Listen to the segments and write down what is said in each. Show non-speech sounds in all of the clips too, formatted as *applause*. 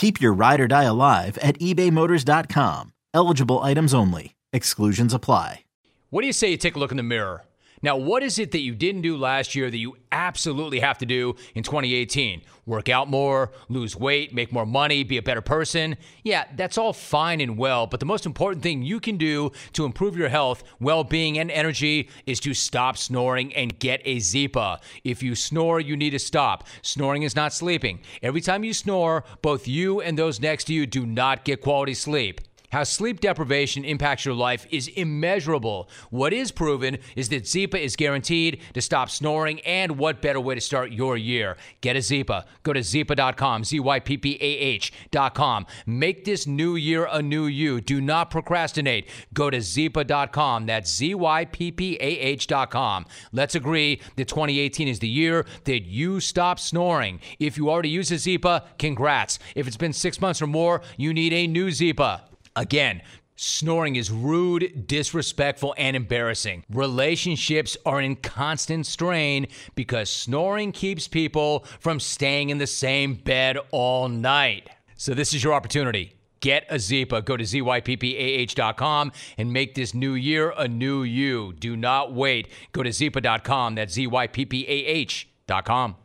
Keep your ride or die alive at ebaymotors.com. Eligible items only. Exclusions apply. What do you say you take a look in the mirror? Now, what is it that you didn't do last year that you absolutely have to do in 2018? Work out more, lose weight, make more money, be a better person? Yeah, that's all fine and well, but the most important thing you can do to improve your health, well being, and energy is to stop snoring and get a Zyppah. If you snore, you need to stop. Snoring is not sleeping. Every time you snore, both you and those next to you do not get quality sleep. How sleep deprivation impacts your life is immeasurable. What is proven is that Zyppah is guaranteed to stop snoring, and what better way to start your year? Get a Zyppah. Go to Zyppah.com, Z-Y-P-P-A-H.com. Make this new year a new you. Do not procrastinate. Go to Zyppah.com. That's Z-Y-P-P-A-H.com. Let's agree that 2018 is the year that you stop snoring. If you already use a Zyppah, congrats. If it's been six months or more, you need a new Zyppah. Again, snoring is rude, disrespectful, and embarrassing. Relationships are in constant strain because snoring keeps people from staying in the same bed all night. So, this is your opportunity. Get a Zyppah. Go to ZYPPAH.com and make this new year a new you. Do not wait. Go to Zyppah.com. That's ZYPPAH.com.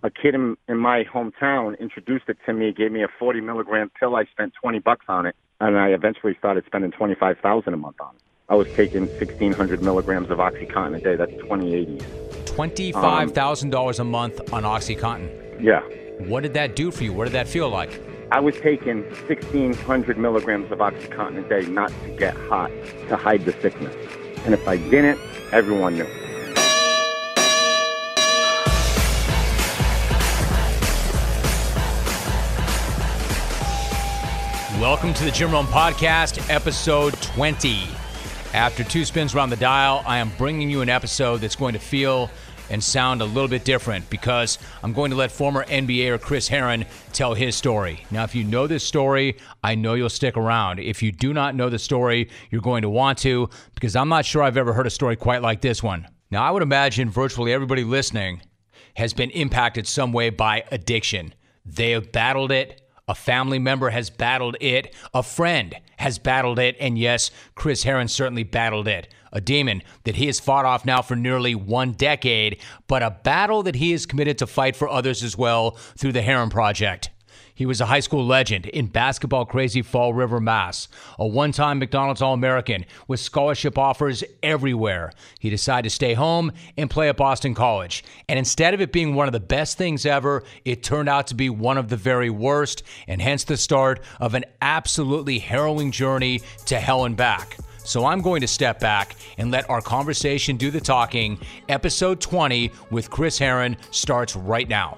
A kid in, in my hometown introduced it to me, gave me a 40 milligram pill. I spent 20 bucks on it and I eventually started spending twenty five thousand a month on it. I was taking sixteen hundred milligrams of OxyContin a day. That's twenty eighty. Twenty five thousand um, dollars a month on OxyContin. Yeah. What did that do for you? What did that feel like? I was taking sixteen hundred milligrams of OxyContin a day, not to get hot, to hide the sickness. And if I didn't, everyone knew. Welcome to the Jim Rome Podcast, episode 20. After two spins around the dial, I am bringing you an episode that's going to feel and sound a little bit different because I'm going to let former NBAer Chris Herren tell his story. Now, if you know this story, I know you'll stick around. If you do not know the story, you're going to want to because I'm not sure I've ever heard a story quite like this one. Now, I would imagine virtually everybody listening has been impacted some way by addiction. They have battled it a family member has battled it. A friend has battled it. And yes, Chris Herren certainly battled it. A demon that he has fought off now for nearly one decade, but a battle that he is committed to fight for others as well through the Herren Project. He was a high school legend in basketball crazy Fall River, Mass. A one time McDonald's All American with scholarship offers everywhere. He decided to stay home and play at Boston College. And instead of it being one of the best things ever, it turned out to be one of the very worst, and hence the start of an absolutely harrowing journey to hell and back. So I'm going to step back and let our conversation do the talking. Episode 20 with Chris Herren starts right now.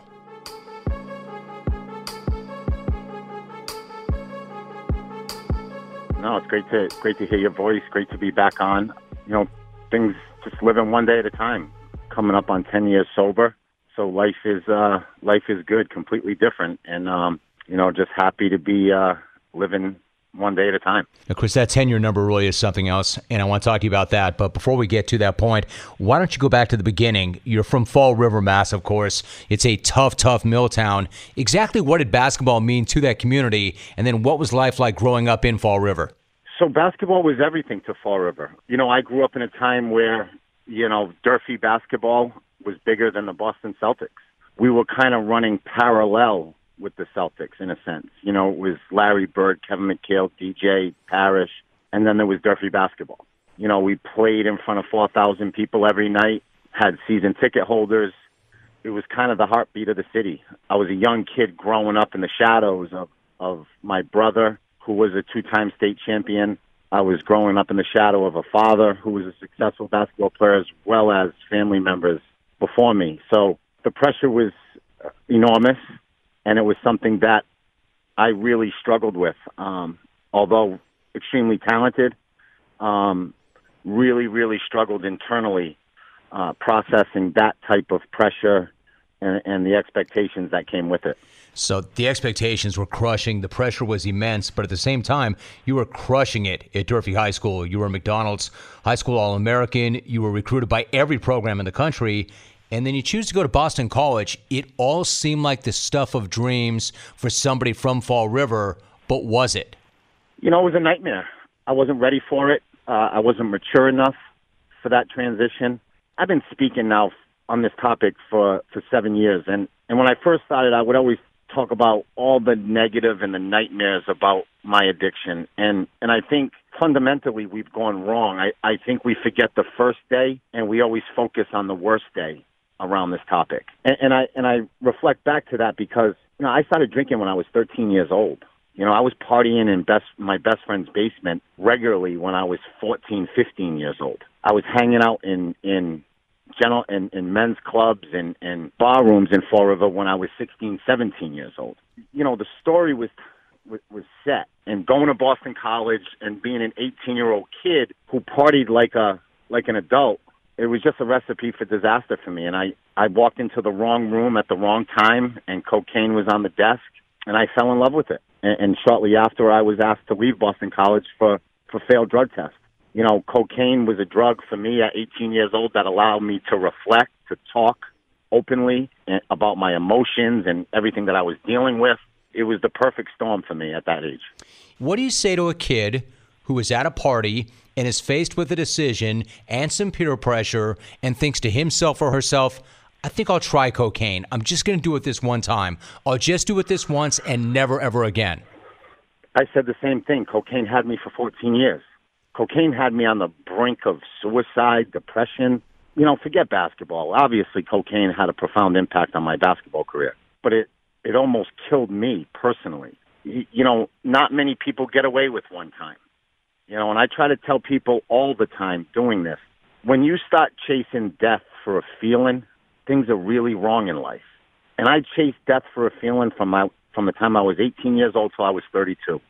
No, it's great to great to hear your voice. Great to be back on. You know, things just living one day at a time. Coming up on ten years sober, so life is uh, life is good, completely different, and um, you know, just happy to be uh, living one day at a time. Now, Chris, that tenure number really is something else, and I want to talk to you about that. But before we get to that point, why don't you go back to the beginning? You're from Fall River, Mass, of course. It's a tough, tough mill town. Exactly what did basketball mean to that community, and then what was life like growing up in Fall River? So basketball was everything to Fall River. You know, I grew up in a time where, you know, Durfee basketball was bigger than the Boston Celtics. We were kind of running parallel with the Celtics in a sense. You know, it was Larry Bird, Kevin McHale, DJ Parish, and then there was Durfee basketball. You know, we played in front of 4,000 people every night. had season ticket holders. It was kind of the heartbeat of the city. I was a young kid growing up in the shadows of of my brother, who was a two-time state champion. I was growing up in the shadow of a father who was a successful basketball player, as well as family members before me. So the pressure was uh, enormous, and it was something that I really struggled with. Um, although extremely talented, um, really, really struggled internally uh, processing that type of pressure and, and the expectations that came with it. So the expectations were crushing. The pressure was immense, but at the same time, you were crushing it at Durfee High School. You were McDonald's High School All American. You were recruited by every program in the country. And then you choose to go to Boston College. It all seemed like the stuff of dreams for somebody from Fall River, but was it? You know, it was a nightmare. I wasn't ready for it. Uh, I wasn't mature enough for that transition. I've been speaking now on this topic for for seven years, and and when I first started, I would always talk about all the negative and the nightmares about my addiction, and and I think fundamentally we've gone wrong. I I think we forget the first day, and we always focus on the worst day around this topic, and, and I and I reflect back to that because you know I started drinking when I was 13 years old. You know, I was partying in best my best friend's basement regularly when I was 14, 15 years old. I was hanging out in in general in, in men's clubs and, and bar rooms in Fall River when I was 16, 17 years old. You know, the story was was, set, and going to Boston College and being an 18 year old kid who partied like a like an adult. It was just a recipe for disaster for me, and I I walked into the wrong room at the wrong time, and cocaine was on the desk, and I fell in love with it. And, and shortly after, I was asked to leave Boston College for for failed drug tests you know, cocaine was a drug for me at 18 years old that allowed me to reflect, to talk openly eh, about my emotions and everything that I was dealing with. It was the perfect storm for me at that age. What do you say to a kid who is at a party and is faced with a decision and some peer pressure and thinks to himself or herself, I think I'll try cocaine. I'm just going to do it this one time. I'll just do it this once and never, ever again. I said the same thing. Cocaine had me for 14 years cocaine had me on the brink of suicide, depression. You know, forget basketball. Obviously, cocaine had a profound impact on my basketball career, but it it almost killed me personally. You know, not many people get away with one time. You know, and I try to tell people all the time doing this. When you start chasing death for a feeling, things are really wrong in life. And I chased death for a feeling from my from the time I was 18 years old till I was 32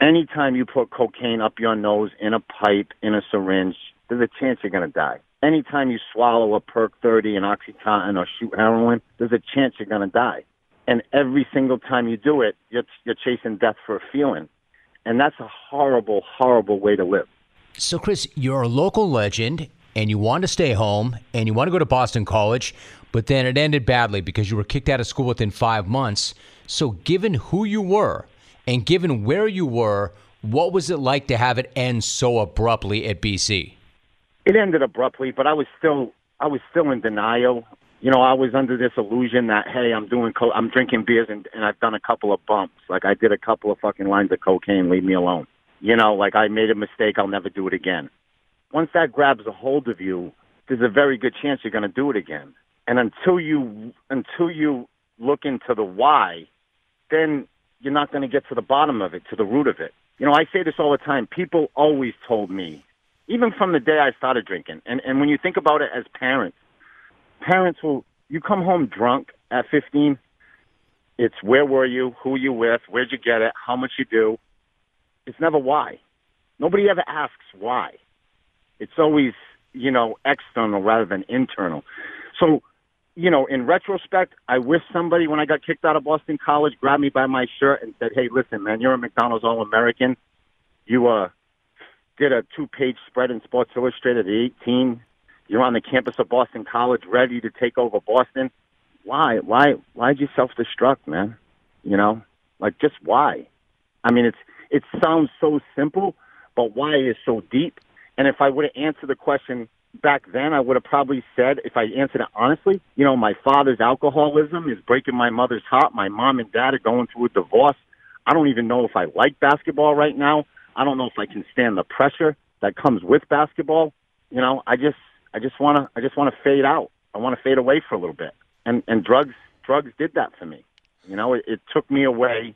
anytime you put cocaine up your nose in a pipe, in a syringe, there's a chance you're going to die. Anytime you swallow a Perk 30, an Oxycontin, or shoot heroin, there's a chance you're going to die. And every single time you do it, you're, you're chasing death for a feeling. And that's a horrible, horrible way to live. So, Chris, you're a local legend and you want to stay home and you want to go to Boston College, but then it ended badly because you were kicked out of school within five months. So, given who you were, and given where you were, what was it like to have it end so abruptly at BC? It ended abruptly, but I was still I was still in denial. You know, I was under this illusion that hey, I'm doing co- I'm drinking beers and, and I've done a couple of bumps. Like I did a couple of fucking lines of cocaine. Leave me alone. You know, like I made a mistake. I'll never do it again. Once that grabs a hold of you, there's a very good chance you're going to do it again. And until you until you look into the why, then you're not going to get to the bottom of it, to the root of it. You know, I say this all the time. People always told me, even from the day I started drinking, and, and when you think about it as parents, parents will, you come home drunk at 15, it's where were you, who were you with, where'd you get it, how much you do. It's never why. Nobody ever asks why. It's always, you know, external rather than internal. So you know, in retrospect, I wish somebody, when I got kicked out of Boston College, grabbed me by my shirt and said, "Hey, listen, man, you're a McDonald's All-American. You uh, did a two-page spread in Sports Illustrated at 18. You're on the campus of Boston College, ready to take over Boston. Why? Why? Why'd you self-destruct, man? You know, like just why? I mean, it's it sounds so simple, but why is so deep. And if I would have answered the question back then, I would have probably said, if I answered it honestly, you know, my father's alcoholism is breaking my mother's heart. My mom and dad are going through a divorce. I don't even know if I like basketball right now. I don't know if I can stand the pressure that comes with basketball. You know, I just, I just want to, I just want to fade out. I want to fade away for a little bit. And and drugs drugs did that for me. You know, it, it took me away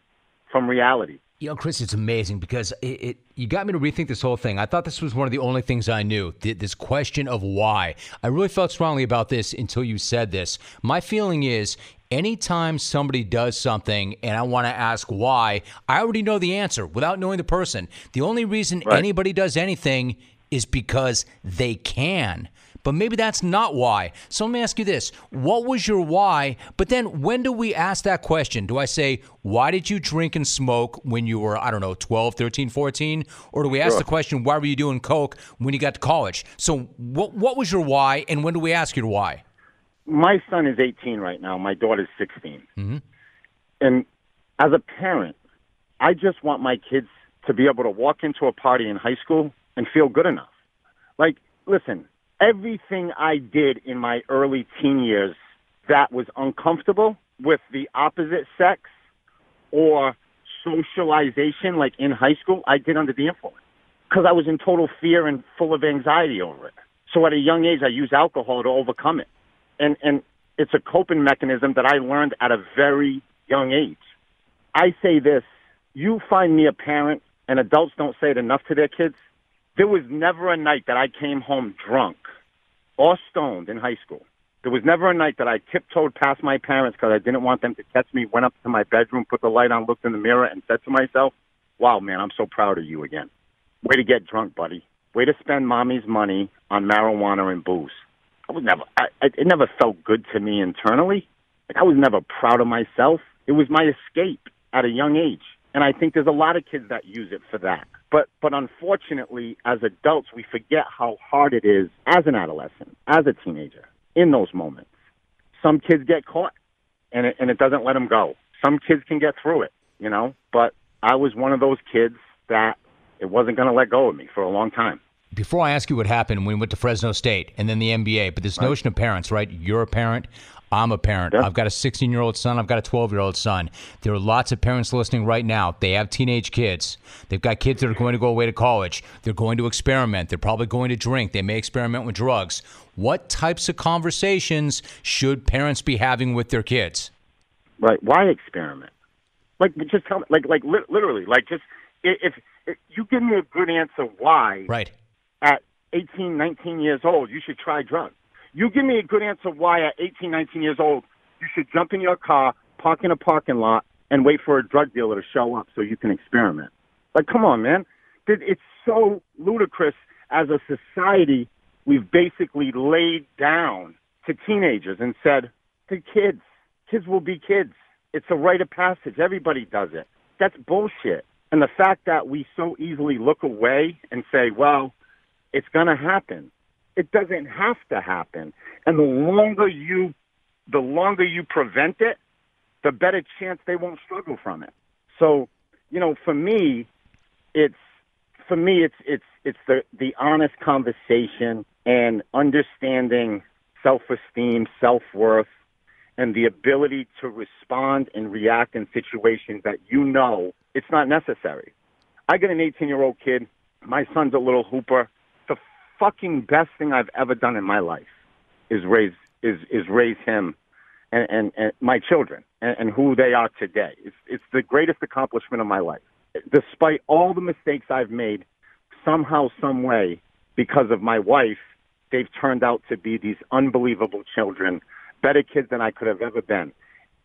from reality. You know, Chris, it's amazing because it, it, you got me to rethink this whole thing. I thought this was one of the only things I knew. Th- this question of why. I really felt strongly about this until you said this. My feeling is anytime somebody does something and I want to ask why, I already know the answer without knowing the person. The only reason Right. anybody does anything is because they can. But maybe that's not why. So let me ask you this. What was your why? But then when do we ask that question? Do I say, why did you drink and smoke when you were, I don't know, 12, 13, 14? Or do we ask Sure. the question, why were you doing coke when you got to college? So what, what was your why and when do we ask your why? My son is 18 right now. My daughter's 16. Mm-hmm. And as a parent, I just want my kids to be able to walk into a party in high school and feel good enough. Like, listen, everything I did in my early teen years that was uncomfortable with the opposite sex or socialization, like in high school, I did under the influence because I was in total fear and full of anxiety over it. So at a young age, I used alcohol to overcome it. And, and it's a coping mechanism that I learned at a very young age. I say this, you find me a parent, and adults don't say it enough to their kids. There was never a night that I came home drunk or stoned in high school. There was never a night that I tiptoed past my parents because I didn't want them to catch me, went up to my bedroom, put the light on, looked in the mirror, and said to myself, wow, man, I'm so proud of you again. Way to get drunk, buddy. Way to spend mommy's money on marijuana and booze. I was never, I, it never felt good to me internally. Like I was never proud of myself. It was my escape at a young age. And I think there's a lot of kids that use it for that. But, but unfortunately, as adults, we forget how hard it is as an adolescent, as a teenager, in those moments. Some kids get caught and it, and it doesn't let them go. Some kids can get through it, you know, but I was one of those kids that it wasn't going to let go of me for a long time. Before I ask you what happened when you went to Fresno State and then the NBA, but this notion of parents, right? You're a parent. I'm a parent. Yeah. I've got a 16 year old son. I've got a 12 year old son. There are lots of parents listening right now. They have teenage kids. They've got kids that are going to go away to college. They're going to experiment. They're probably going to drink. They may experiment with drugs. What types of conversations should parents be having with their kids? Right? Why experiment? Like, just tell me, like, like li- literally, like, just if, if you give me a good answer why Right. at 18, 19 years old you should try drugs. You give me a good answer why at 18, 19 years old you should jump in your car, park in a parking lot, and wait for a drug dealer to show up so you can experiment. Like, come on, man. It's so ludicrous as a society. We've basically laid down to teenagers and said, to kids, kids will be kids. It's a rite of passage. Everybody does it. That's bullshit. And the fact that we so easily look away and say, well, it's going to happen. It doesn't have to happen. And the longer you, the longer you prevent it, the better chance they won't struggle from it. So, you know, for me, it's for me it's it's it's the the honest conversation and understanding self-esteem, self-worth, and the ability to respond and react in situations that you know it's not necessary. I got an 18-year-old kid. My son's a little hooper. Fucking best thing I've ever done in my life is raise is is raise him and, and, and my children and, and who they are today. It's, it's the greatest accomplishment of my life. Despite all the mistakes I've made, somehow, some way, because of my wife, they've turned out to be these unbelievable children, better kids than I could have ever been.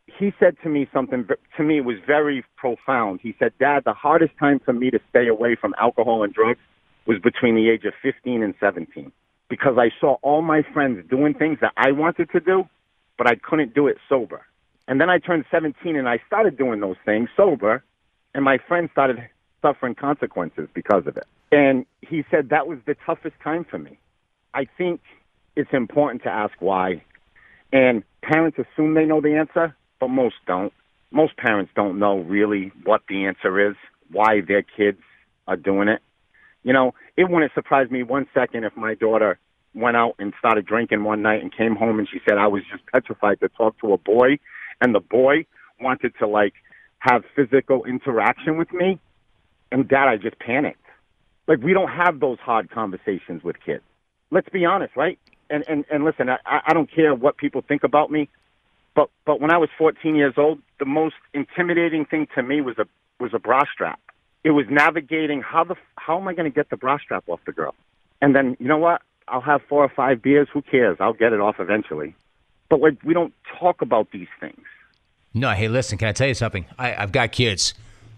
He said to me something to me was very profound. He said, "Dad, the hardest time for me to stay away from alcohol and drugs was between the age of 15 and 17 because I saw all my friends doing things that I wanted to do, but I couldn't do it sober. And then I turned 17 and I started doing those things sober, and my friends started suffering consequences because of it. And he said that was the toughest time for me. I think it's important to ask why. And parents assume they know the answer, but most don't. Most parents don't know really what the answer is, why their kids are doing it. You know, it wouldn't surprise me one second if my daughter went out and started drinking one night and came home and she said I was just petrified to talk to a boy and the boy wanted to like have physical interaction with me and dad I just panicked. Like we don't have those hard conversations with kids. Let's be honest, right? and and and listen, I, I don't care what people think about me, but but when I was 14 years old, the most intimidating thing to me was a was a bra strap. It was navigating how the how am I going to get the bra strap off the girl, and then you know what? I'll have four or five beers. Who cares? I'll get it off eventually. But like we don't talk about these things. No, hey, listen, can I tell you something? I, I've got kids.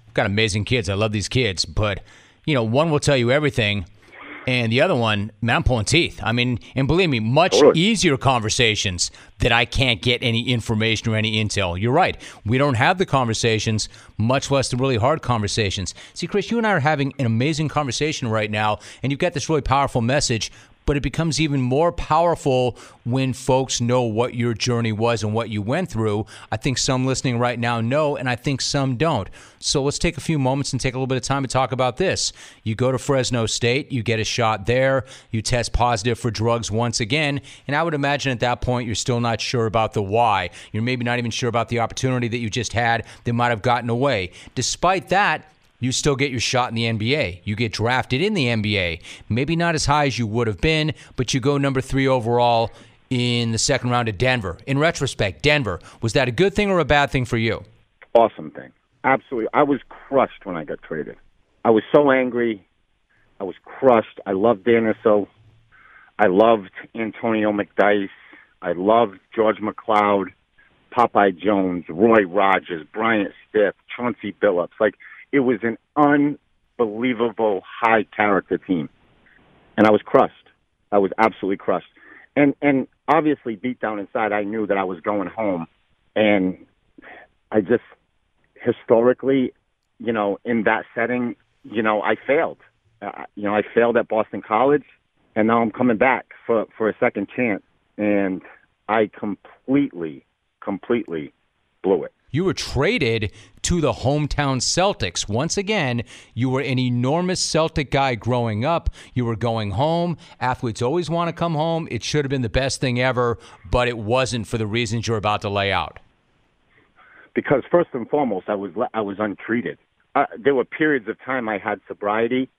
I've got amazing kids. I love these kids, but you know, one will tell you everything, and the other one, man, I'm pulling teeth. I mean, and believe me, much oh, Totally. easier conversations that I can't get any information or any intel. You're right. We don't have the conversations, much less the really hard conversations. See, Chris, you and I are having an amazing conversation right now, and you've got this really powerful message. But it becomes even more powerful when folks know what your journey was and what you went through. I think some listening right now know, and I think some don't. So let's take a few moments and take a little bit of time to talk about this. You go to Fresno State, you get a shot there, you test positive for drugs once again, and I would imagine at that point you're still not sure about the why. You're maybe not even sure about the opportunity that you just had that might have gotten away. Despite that, you still get your shot in the NBA. You get drafted in the NBA. Maybe not as high as you would have been, but you go number three overall in the second round of Denver. In retrospect, Denver, was that a good thing or a bad thing for you? Awesome thing. Absolutely. I was crushed when I got traded. I was so angry. I was crushed. I loved Dan Issel. I loved Antonio McDyess. I loved George McCloud, Popeye Jones, Roy Rogers, Bryant Stith, Chauncey Billups. Like it was an unbelievable high character team. And I was crushed. I was absolutely crushed. And and obviously deep down inside I knew that I was going home and I just historically, you know, in that setting, you know, I failed. Uh, you know, I failed at Boston College, and now I'm coming back for for a second chance, and I completely, completely blew it. You were traded to the hometown Celtics. Once again, you were an enormous Celtic guy growing up. You were going home. Athletes always want to come home. It should have been the best thing ever, but it wasn't for the reasons you're about to lay out. because first and foremost, I was I was untreated. Uh, there were periods of time I had sobriety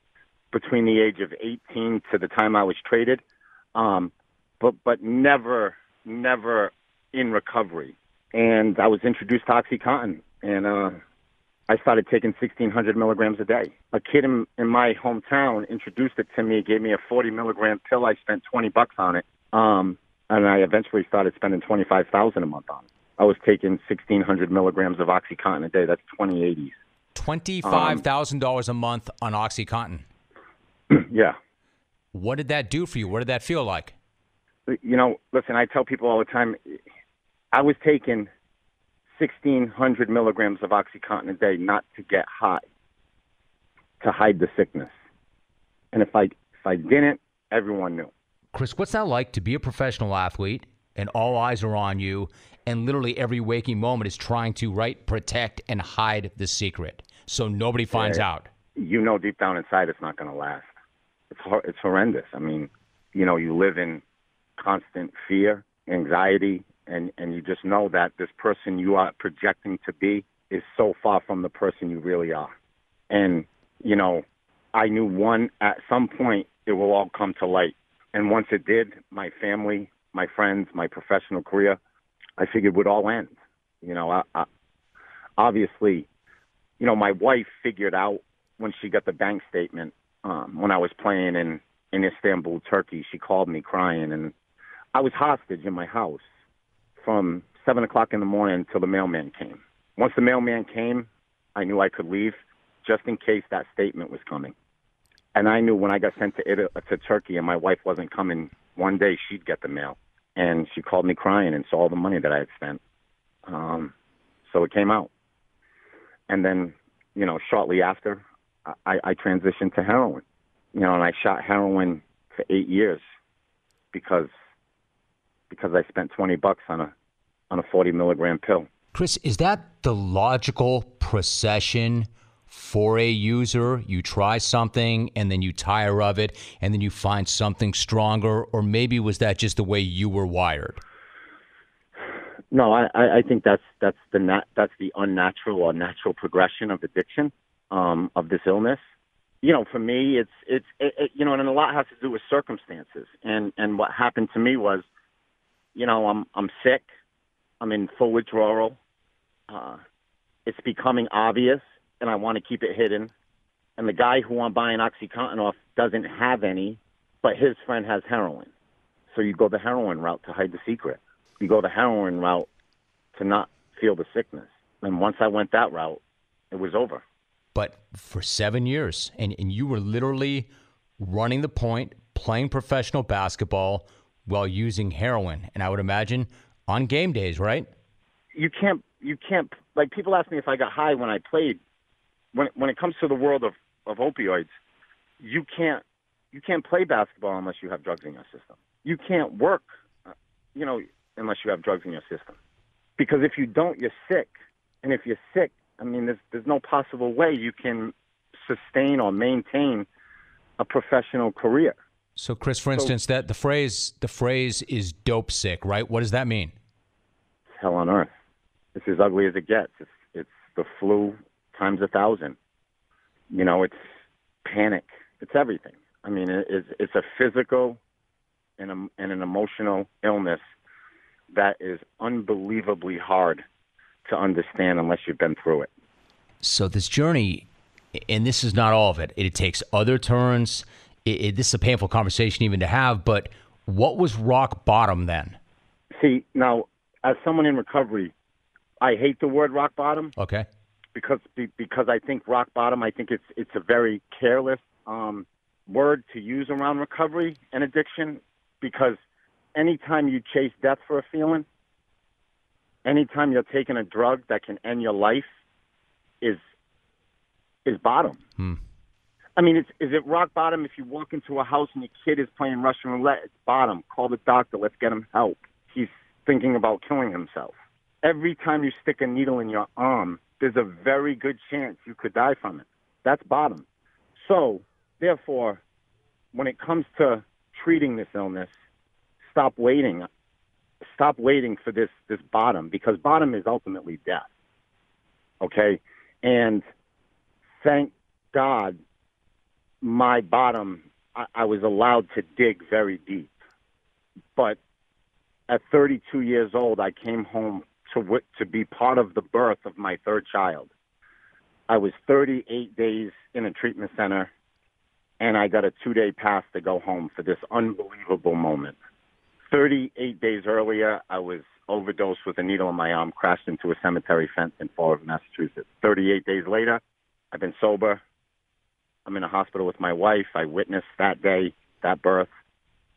between the age of 18 to the time I was traded, um, but but never never in recovery. And I was introduced to OxyContin, and uh, I started taking 1,600 milligrams a day. A kid in, in my hometown introduced it to me, gave me a 40 milligram pill. I spent 20 bucks on it, um, and I eventually started spending 25,000 a month on it. I was taking 1,600 milligrams of OxyContin a day. That's 2080s. $25,000 a month on OxyContin. *clears throat* yeah. What did that do for you? What did that feel like? You know, listen, I tell people all the time, I was taking 1,600 milligrams of OxyContin a day not to get high, to hide the sickness. And if I if I didn't, everyone knew. Chris, what's that like to be a professional athlete and all eyes are on you and literally every waking moment is trying to right protect and hide the secret so nobody finds Yeah. out. You know deep down inside it's not going to last. It's hor- it's horrendous. I mean, you know, you live in constant fear, anxiety, and and you just know that this person you are projecting to be is so far from the person you really are. And you know, I knew one at some point it will all come to light. And once it did, my family, my friends, my professional career, I figured would all end. You know, I, I, obviously, you know, my wife figured out when she got the bank statement um, when I was playing in in Istanbul, Turkey. She called me crying, and I was hostage in my house from seven o'clock in the morning until the mailman came. Once the mailman came, I knew I could leave, just in case that statement was coming. And I knew when I got sent to Italy, to Turkey, and my wife wasn't coming, one day she'd get the mail. And she called me crying and saw all the money that I had spent. Um, so it came out. And then, you know, shortly after, I, I transitioned to heroin. You know, and I shot heroin for eight years because because I spent twenty bucks on a on a forty milligram pill. Chris, is that the logical procession for a user? You try something and then you tire of it and then you find something stronger, or maybe was that just the way you were wired? No, I, I I think that's that's the nat, that's the unnatural or natural progression of addiction um, of this illness. you know, for me, it's it's it, it, you know, and a lot has to do with circumstances. And and what happened to me was, you know, I'm I'm sick, I'm in full withdrawal. Uh, it's becoming obvious, and I want to keep it hidden. And the guy who I'm buying OxyContin off doesn't have any, but his friend has heroin. So you go the heroin route to hide the secret. You go the heroin route to not feel the sickness. And once I went that route, it was over but for seven years, and, and you were literally running the point, playing professional basketball while using heroin. And I would imagine on game days, right? You can't, you can't, like people ask me if I got high when I played. When, when it comes to the world of, of opioids, you can't, you can't play basketball unless you have drugs in your system. You can't work, uh, you know, unless you have drugs in your system. Because if you don't, you're sick. And if you're sick, I mean, there's there's no possible way you can sustain or maintain a professional career. So, Chris, for instance, so, that the phrase the phrase is dope sick, right? What does that mean? Hell on earth. It's as ugly as it gets. It's it's the flu times a thousand. You know, it's panic. It's everything. I mean, it's it's a physical and, a, and an emotional illness that is unbelievably hard to understand unless you've been through it. So this journey, and this is not all of it. It, takes other turns. It, it, this is a painful conversation even to have. But what was rock bottom then? See, now as someone in recovery, I hate the word rock bottom. Okay. Because because I think rock bottom, I think it's it's a very careless um, word to use around recovery and addiction. Because anytime you chase death for a feeling, anytime you're taking a drug that can end your life is is bottom. Hmm. I mean, is it rock bottom if you walk into a house and your kid is playing Russian roulette? It's bottom. Call the doctor. Let's get him help. He's thinking about killing himself. Every time you stick a needle in your arm, there's a very good chance you could die from it. That's bottom. So, therefore, when it comes to treating this illness, stop waiting stop waiting for this this bottom because bottom is ultimately death. Okay, and thank God, my bottom I, I was allowed to dig very deep, but at 32 years old, I came home to to be part of the birth of my third child. I was 38 days in a treatment center, and I got a two day pass to go home for this unbelievable moment. 38 days earlier, I was overdosed with a needle in my arm, crashed into a cemetery fence in Fall River, Massachusetts. 38 days later, I've been sober. I'm in a hospital with my wife. I witnessed that day, that birth.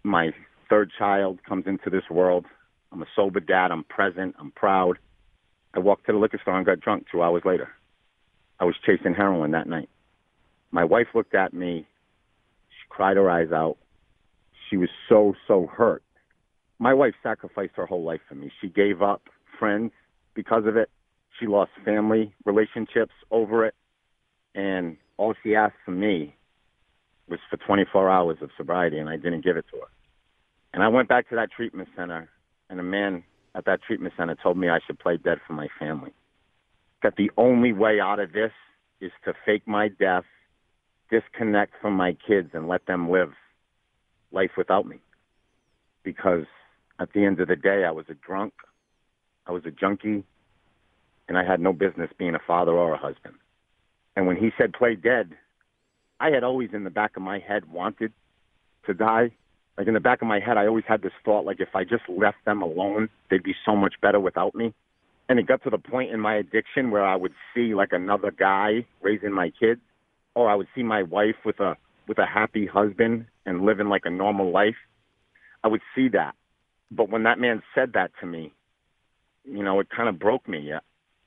My third child comes into this world. I'm a sober dad. I'm present. I'm proud. I walked to the liquor store and got drunk two hours later. I was chasing heroin that night. My wife looked at me. She cried her eyes out. She was so, so hurt my wife sacrificed her whole life for me. She gave up friends because of it. She lost family relationships over it. And all she asked from me was for 24 hours of sobriety, and I didn't give it to her. And I went back to that treatment center, and a man at that treatment center told me I should play dead for my family. That the only way out of this is to fake my death, disconnect from my kids, and let them live life without me. Because at the end of the day, I was a drunk, I was a junkie, and I had no business being a father or a husband. And when he said play dead, I had always in the back of my head wanted to die. Like in the back of my head, I always had this thought, like if I just left them alone, they'd be so much better without me. And it got to the point in my addiction where I would see like another guy raising my kids, or I would see my wife with a with a happy husband and living like a normal life. I would see that, but when that man said that to me, you know, it kind of broke me.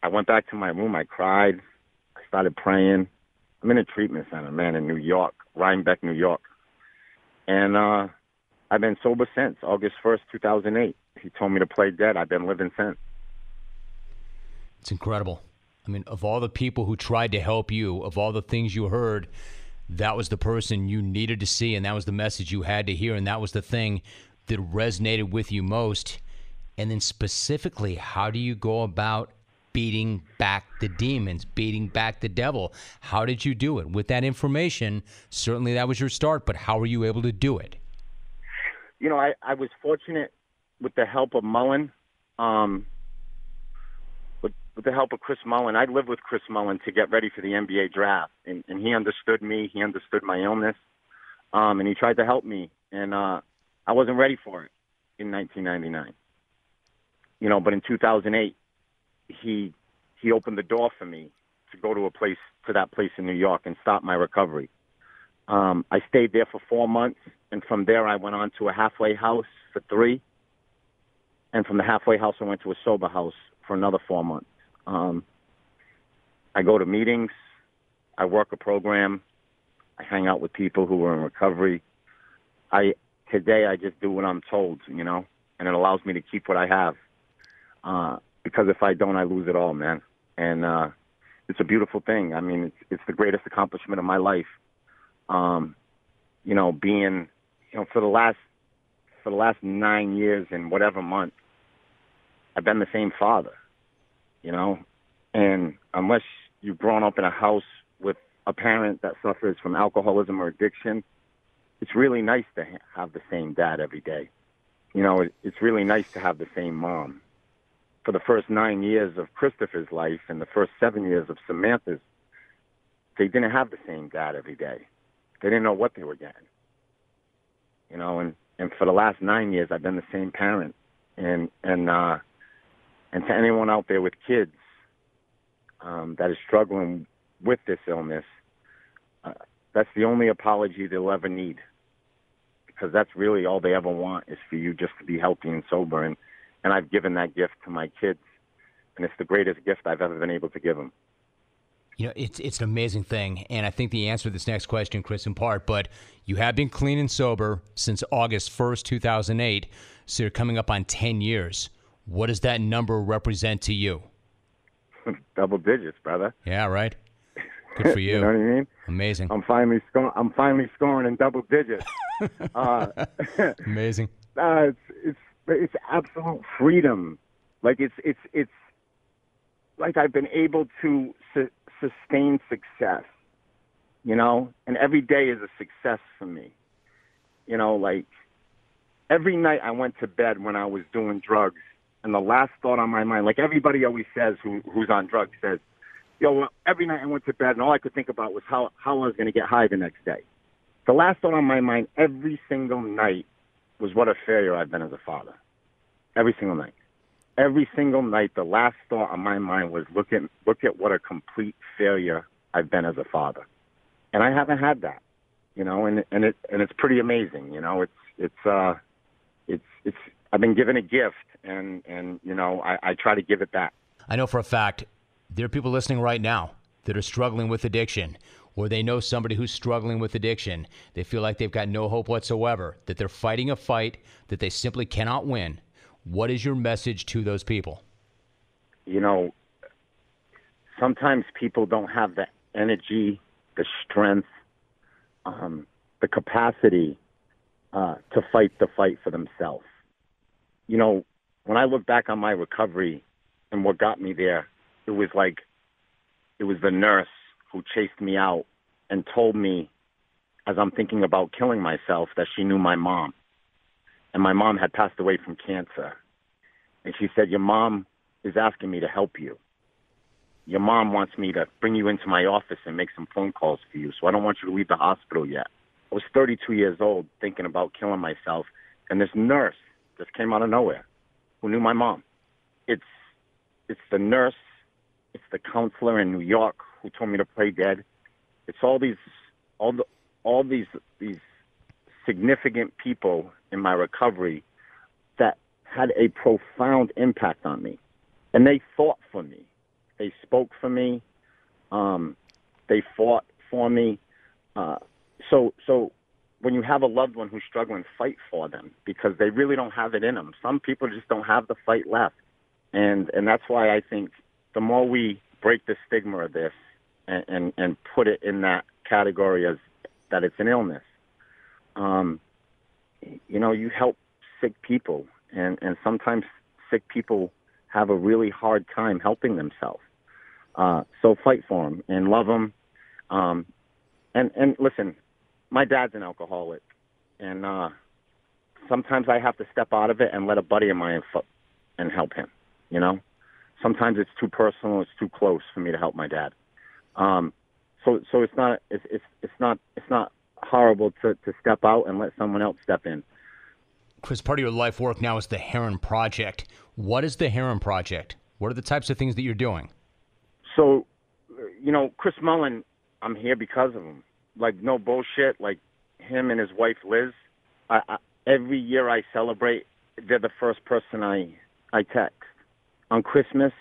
I went back to my room. I cried. Started praying. I'm in a treatment center, man, in New York, Rhinebeck, New York. And uh, I've been sober since August 1st, 2008. He told me to play dead. I've been living since. It's incredible. I mean, of all the people who tried to help you, of all the things you heard, that was the person you needed to see, and that was the message you had to hear, and that was the thing that resonated with you most? And then specifically, how do you go about beating back the demons, beating back the devil. How did you do it? With that information, certainly that was your start, but how were you able to do it? You know, I, I was fortunate with the help of Mullin. Um, with, with the help of Chris Mullin, I lived with Chris Mullin to get ready for the NBA draft, and, and he understood me. He understood my illness, um, and he tried to help me. And uh, I wasn't ready for it in 1999. You know, but in 2008, he he opened the door for me to go to a place to that place in New York and start my recovery. Um, I stayed there for four months, and from there I went on to a halfway house for three, and from the halfway house I went to a sober house for another four months. Um, I go to meetings, I work a program, I hang out with people who are in recovery. I today I just do what I'm told, you know, and it allows me to keep what I have. Uh, because if I don't, I lose it all, man. And uh, it's a beautiful thing. I mean, it's it's the greatest accomplishment of my life. Um, you know, being, you know, for the last for the last nine years and whatever month, I've been the same father. You know, and unless you've grown up in a house with a parent that suffers from alcoholism or addiction, it's really nice to ha- have the same dad every day. You know, it, it's really nice to have the same mom for the first nine years of Christopher's life and the first seven years of Samantha's, they didn't have the same dad every day. They didn't know what they were getting. You know, and and for the last nine years, I've been the same parent. And and uh, and to anyone out there with kids um, that is struggling with this illness, uh, that's the only apology they'll ever need. Because that's really all they ever want is for you just to be healthy and sober. And and I've given that gift to my kids, and it's the greatest gift I've ever been able to give them. You know, it's it's an amazing thing, and I think the answer to this next question, Chris, in part, but you have been clean and sober since August first, two thousand eight, so you're coming up on ten years. What does that number represent to you? *laughs* Double digits, brother. Yeah, right. *laughs* Good for you. you know what I mean? Amazing. I'm finally scoring. I'm finally scoring in double digits. *laughs* uh, Amazing. Uh, it's it's it's absolute freedom. Like it's it's it's like I've been able to su- sustain success, you know, and every day is a success for me. You know, like every night I went to bed when I was doing drugs, and the last thought on my mind, like everybody always says who who's on drugs says, yo, well, every night I went to bed and all I could think about was how how I was going to get high the next day. The last thought on my mind every single night was what a failure I've been as a father. Every single night. Every single night, the last thought on my mind was look at look at what a complete failure I've been as a father, and I haven't had that, you know, and and it and it's pretty amazing, you know. It's it's uh, it's it's I've been given a gift, and and you know I, I try to give it back. I know for a fact there are people listening right now that are struggling with addiction or they know somebody who's struggling with addiction. They feel like they've got no hope whatsoever, that they're fighting a fight that they simply cannot win. What is your message to those people? You know, sometimes people don't have the energy, the strength, um, the capacity uh, to fight the fight for themselves. You know, when I look back on my recovery and what got me there, it was like it was the nurse who chased me out and told me as I'm thinking about killing myself that she knew my mom. And my mom had passed away from cancer. And she said, Your mom is asking me to help you. Your mom wants me to bring you into my office and make some phone calls for you. So I don't want you to leave the hospital yet. I was 32 years old thinking about killing myself. And this nurse just came out of nowhere who knew my mom. It's, it's the nurse, it's the counselor in New York who told me to play dead. It's all these, all the, all these, these significant people in my recovery that had a profound impact on me, and they fought for me. They spoke for me. Um, they fought for me. Uh, so, so when you have a loved one who's struggling, fight for them because they really don't have it in them. Some people just don't have the fight left, and and that's why I think the more we break the stigma of this and and, and put it in that category as that it's an illness, um, you know, you help sick people, and and sometimes sick people have a really hard time helping themselves. Uh, so fight for them and love them. Um, and and listen, my dad's an alcoholic, and uh, sometimes I have to step out of it and let a buddy of mine fo- and help him. You know, sometimes it's too personal, it's too close for me to help my dad. Um, so so it's not it's it's it's not it's not horrible to to step out and let someone else step in. Chris, part of your life work now is the Herren Project. What is the Herren Project? What are the types of things that you're doing? So, you know, Chris Mullin, I'm here because of him. Like no bullshit. Like him and his wife Liz. I, I, every year I celebrate, they're the first person I I text. On Christmas,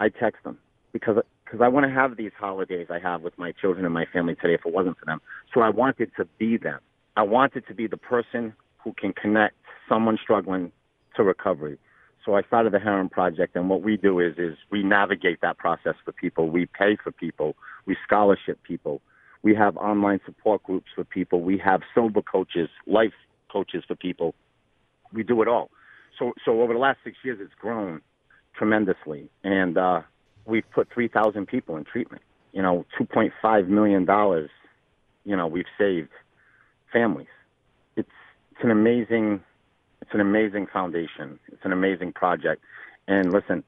I text them because because I want to have these holidays I have with my children and my family today. If it wasn't for them, so I wanted to be them. I wanted to be the person who can connect someone struggling to recovery. So I started the Herren Project, and what we do is is we navigate that process for people. We pay for people. We scholarship people. We have online support groups for people. We have sober coaches, life coaches for people. We do it all. So so over the last six years, it's grown tremendously, and uh, we've put 3,000 people in treatment. You know, 2.5 million dollars. You know, we've saved families. It's it's an amazing it's an amazing foundation. It's an amazing project. And listen,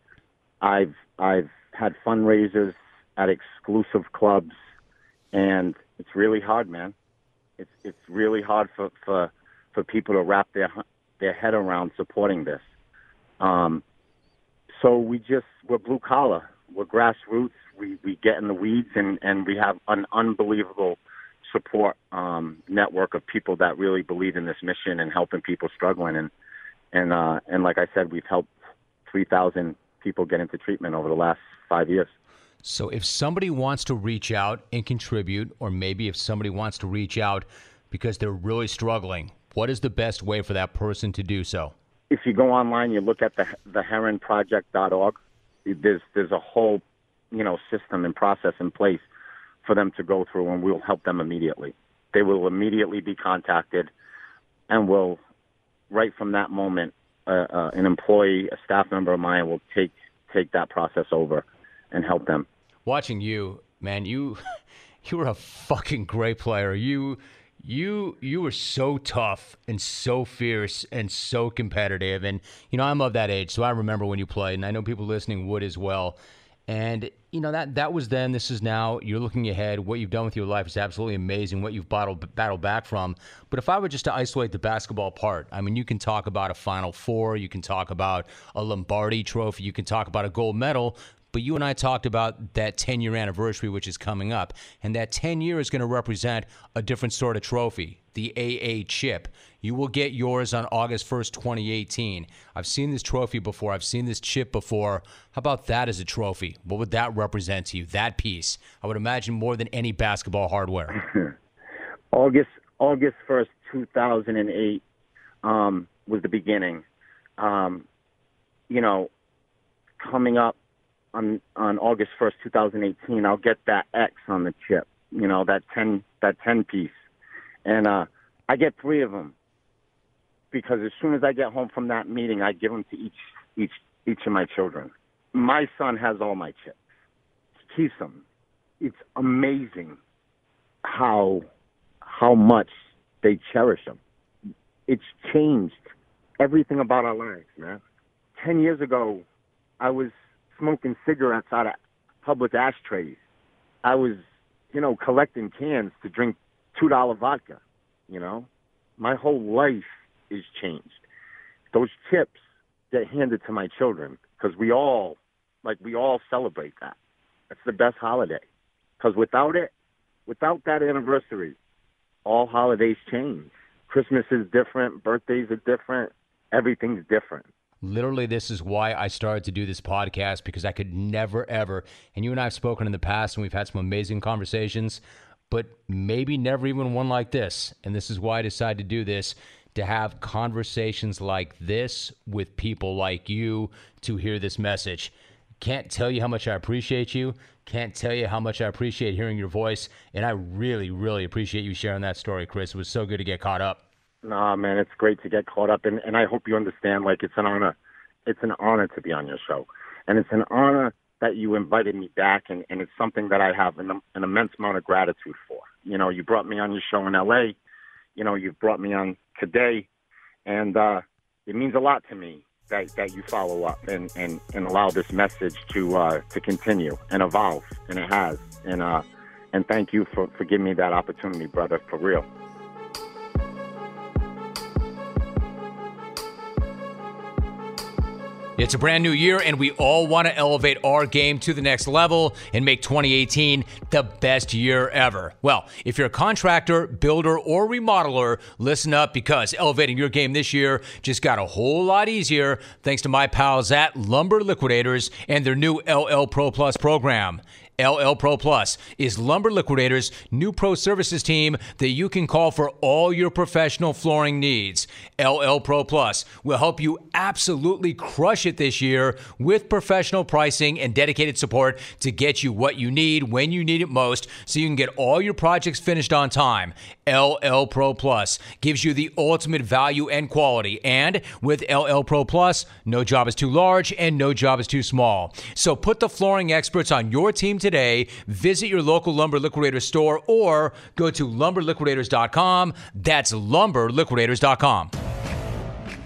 I've I've had fundraisers at exclusive clubs, and it's really hard, man. It's it's really hard for for for people to wrap their their head around supporting this. Um, so we just we're blue collar, we're grassroots. We we get in the weeds, and and we have an unbelievable support um, network of people that really believe in this mission and helping people struggling. And and uh, and like I said, we've helped three thousand people get into treatment over the last five years. So, if somebody wants to reach out and contribute, or maybe if somebody wants to reach out because they're really struggling, what is the best way for that person to do so? If you go online, you look at the theherrenproject.org. There's there's a whole you know system and process in place for them to go through, and we'll help them immediately. They will immediately be contacted, and will right from that moment, uh, uh, an employee, a staff member of mine, will take take that process over and help them. Watching you, man, you *laughs* you were a fucking great player. You you you were so tough and so fierce and so competitive and you know I'm of that age so I remember when you played and I know people listening would as well and you know that that was then. This is now. You're looking ahead. What you've done with your life is absolutely amazing. What you've battled battled back from. But if I were just to isolate the basketball part, I mean, you can talk about a Final Four. You can talk about a Lombardi Trophy. You can talk about a gold medal. But you and I talked about that 10 year anniversary, which is coming up. And that 10 year is going to represent a different sort of trophy, the AA chip. You will get yours on August 1st, 2018. I've seen this trophy before. I've seen this chip before. How about that as a trophy? What would that represent to you? That piece. I would imagine more than any basketball hardware. *laughs* August August 1st, 2008 um, was the beginning. Um, you know, coming up on on August 1st, 2018, I'll get that X on the chip. You know, that 10 that 10 piece. And uh I get 3 of them because as soon as I get home from that meeting, I give them to each each each of my children. My son has all my chips. He keeps them. It's amazing how how much they cherish them. It's changed everything about our lives, man. Ten years ago, I was smoking cigarettes out of public ashtrays. I was, you know, collecting cans to drink two dollar vodka. You know, my whole life is changed. Those chips get handed to my children because we all, like, we all celebrate that. It's the best holiday. Because without it, without that anniversary, all holidays change. Christmas is different, birthdays are different, everything's different. Literally, this is why I started to do this podcast because I could never, ever, and you and I have spoken in the past and we've had some amazing conversations, but maybe never even one like this. And this is why I decided to do this to have conversations like this with people like you to hear this message. Can't tell you how much I appreciate you. Can't tell you how much I appreciate hearing your voice. And I really, really appreciate you sharing that story, Chris. It was so good to get caught up. Nah, man, it's great to get caught up. And, and I hope you understand, like, it's an honor. It's an honor to be on your show. and it's an honor that you invited me back, and, and it's something that I have an, an immense amount of gratitude for. You know, you brought me on your show in L.A. You know, you've brought me on today, and uh, it means a lot to me that, that you follow up and, and, and allow this message to uh, to continue and evolve, and it has. And uh, and thank you for, for giving me that opportunity, brother, for real. It's a brand new year, and we all want to elevate our game to the next level and make 2018 the best year ever. Well, if you're a contractor, builder, or remodeler, listen up because elevating your game this year just got a whole lot easier thanks to my pals at Lumber Liquidators and their new LL Pro Plus program. LL Pro Plus is Lumber Liquidators' new pro services team that you can call for all your professional flooring needs. LL Pro Plus will help you absolutely crush it this year with professional pricing and dedicated support to get you what you need when you need it most so you can get all your projects finished on time. LL Pro Plus gives you the ultimate value and quality. And with LL Pro Plus, no job is too large and no job is too small. So put the flooring experts on your team today. Visit your local Lumber Liquidator store or go to lumberliquidators.com. That's lumberliquidators.com.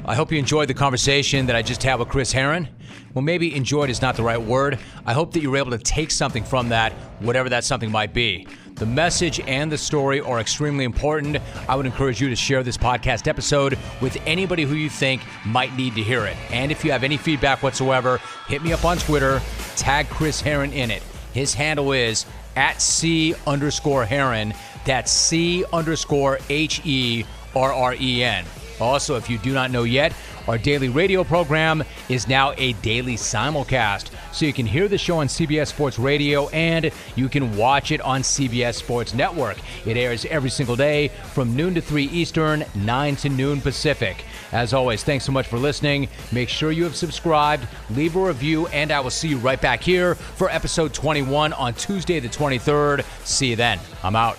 I hope you enjoyed the conversation that I just had with Chris Herren. Well, maybe enjoyed is not the right word. I hope that you were able to take something from that, whatever that something might be. The message and the story are extremely important. I would encourage you to share this podcast episode with anybody who you think might need to hear it. And if you have any feedback whatsoever, hit me up on Twitter, tag Chris Herren in it. His handle is at C underscore Herren. That's C underscore H E R R E N. Also, if you do not know yet, our daily radio program is now a daily simulcast. So you can hear the show on CBS Sports Radio and you can watch it on CBS Sports Network. It airs every single day from noon to 3 Eastern, 9 to noon Pacific. As always, thanks so much for listening. Make sure you have subscribed, leave a review, and I will see you right back here for episode 21 on Tuesday, the 23rd. See you then. I'm out.